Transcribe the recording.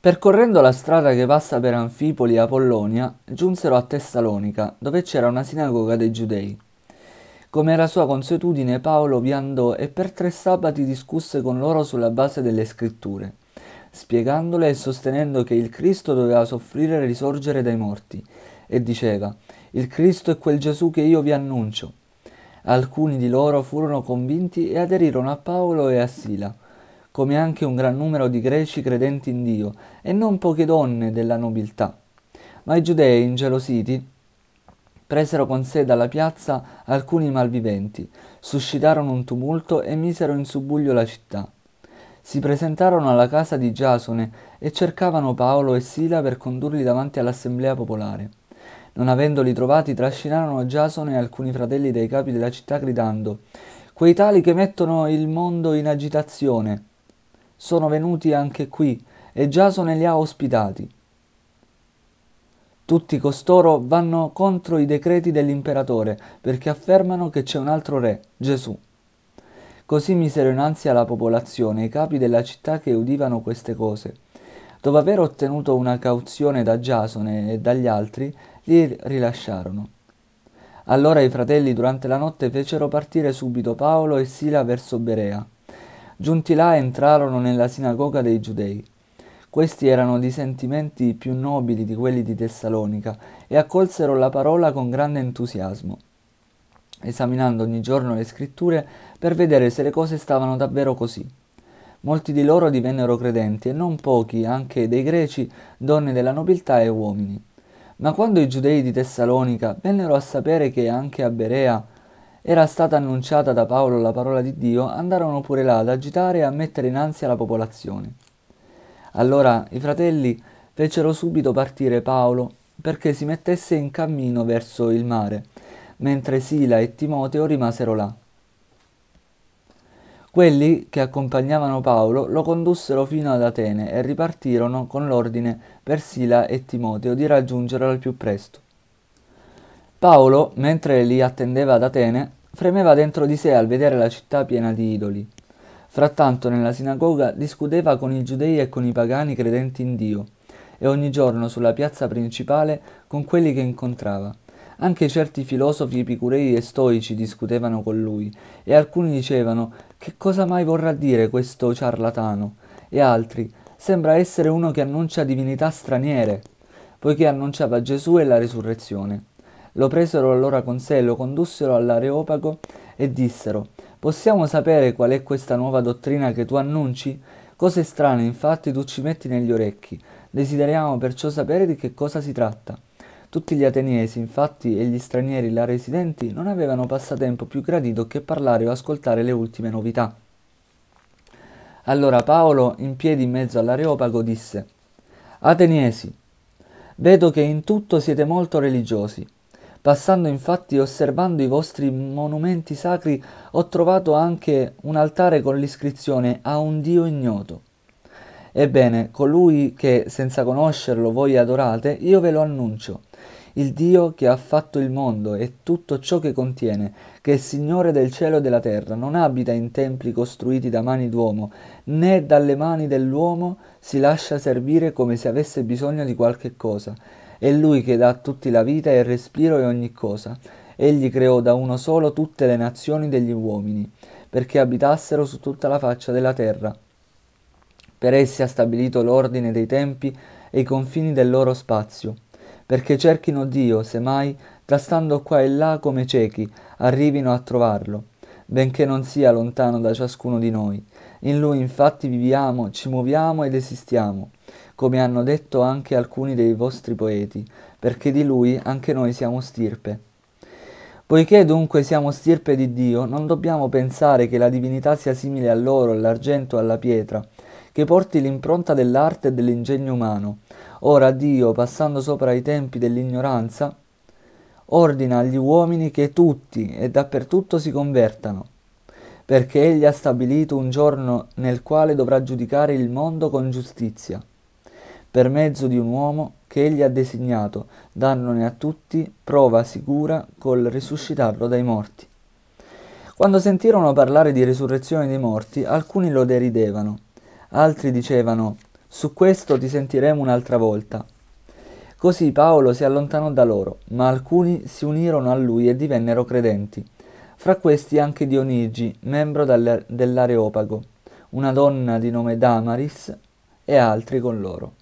Percorrendo la strada che passa per Anfipoli e Apollonia, giunsero a Tessalonica, dove c'era una sinagoga dei Giudei. Come era sua consuetudine, Paolo vi andò e per tre sabati discusse con loro sulla base delle scritture, spiegandole e sostenendo che il Cristo doveva soffrire e risorgere dai morti, e diceva, il Cristo è quel Gesù che io vi annuncio. Alcuni di loro furono convinti e aderirono a Paolo e a Sila, come anche un gran numero di greci credenti in Dio, e non poche donne della nobiltà. Ma i giudei, ingelositi, presero con sé dalla piazza alcuni malviventi, suscitarono un tumulto e misero in subbuglio la città. Si presentarono alla casa di Giasone e cercavano Paolo e Sila per condurli davanti all'assemblea popolare. Non avendoli trovati, trascinarono Giasone e alcuni fratelli dei capi della città gridando Quei tali che mettono il mondo in agitazione sono venuti anche qui e Giasone li ha ospitati. Tutti costoro vanno contro i decreti dell'imperatore perché affermano che c'è un altro re, Gesù. Così misero in ansia la popolazione i capi della città che udivano queste cose. Dopo aver ottenuto una cauzione da Giasone e dagli altri, li rilasciarono. Allora i fratelli durante la notte fecero partire subito Paolo e Sila verso Berea. Giunti là entrarono nella sinagoga dei Giudei. Questi erano di sentimenti più nobili di quelli di Tessalonica e accolsero la parola con grande entusiasmo, esaminando ogni giorno le scritture per vedere se le cose stavano davvero così. Molti di loro divennero credenti e non pochi, anche dei greci, donne della nobiltà e uomini. Ma quando i giudei di Tessalonica vennero a sapere che anche a Berea era stata annunciata da Paolo la parola di Dio, andarono pure là ad agitare e a mettere in ansia la popolazione. Allora i fratelli fecero subito partire Paolo perché si mettesse in cammino verso il mare, mentre Sila e Timoteo rimasero là. Quelli che accompagnavano Paolo lo condussero fino ad Atene e ripartirono con l'ordine per Sila e Timoteo di raggiungerlo al più presto. Paolo, mentre li attendeva ad Atene, Fremeva dentro di sé al vedere la città piena di idoli. Frattanto nella sinagoga discuteva con i giudei e con i pagani credenti in Dio, e ogni giorno sulla piazza principale con quelli che incontrava. Anche certi filosofi epicurei e stoici discutevano con lui, e alcuni dicevano che cosa mai vorrà dire questo ciarlatano, e altri sembra essere uno che annuncia divinità straniere, poiché annunciava Gesù e la risurrezione. Lo presero allora con sé, lo condussero all'Areopago e dissero Possiamo sapere qual è questa nuova dottrina che tu annunci? Cose strane infatti tu ci metti negli orecchi. Desideriamo perciò sapere di che cosa si tratta. Tutti gli ateniesi, infatti, e gli stranieri là residenti non avevano passatempo più gradito che parlare o ascoltare le ultime novità. Allora Paolo, in piedi in mezzo all'Areopago, disse Ateniesi, vedo che in tutto siete molto religiosi. Passando infatti e osservando i vostri monumenti sacri ho trovato anche un altare con l'iscrizione a un Dio ignoto. Ebbene, colui che senza conoscerlo voi adorate, io ve lo annuncio. Il Dio che ha fatto il mondo e tutto ciò che contiene, che è Signore del cielo e della terra, non abita in templi costruiti da mani d'uomo, né dalle mani dell'uomo si lascia servire come se avesse bisogno di qualche cosa è Lui che dà a tutti la vita e il respiro e ogni cosa. Egli creò da uno solo tutte le nazioni degli uomini, perché abitassero su tutta la faccia della terra. Per essi ha stabilito l'ordine dei tempi e i confini del loro spazio, perché cerchino Dio, semmai, trastando qua e là come ciechi, arrivino a trovarlo, benché non sia lontano da ciascuno di noi. In Lui infatti viviamo, ci muoviamo ed esistiamo come hanno detto anche alcuni dei vostri poeti, perché di lui anche noi siamo stirpe. Poiché dunque siamo stirpe di Dio, non dobbiamo pensare che la divinità sia simile all'oro, all'argento, alla pietra, che porti l'impronta dell'arte e dell'ingegno umano. Ora Dio, passando sopra i tempi dell'ignoranza, ordina agli uomini che tutti e dappertutto si convertano, perché Egli ha stabilito un giorno nel quale dovrà giudicare il mondo con giustizia per mezzo di un uomo che egli ha designato, dandone a tutti prova sicura col risuscitarlo dai morti. Quando sentirono parlare di risurrezione dei morti, alcuni lo deridevano, altri dicevano Su questo ti sentiremo un'altra volta. Così Paolo si allontanò da loro, ma alcuni si unirono a lui e divennero credenti. Fra questi anche Dionigi, membro dell'Areopago, una donna di nome Damaris e altri con loro.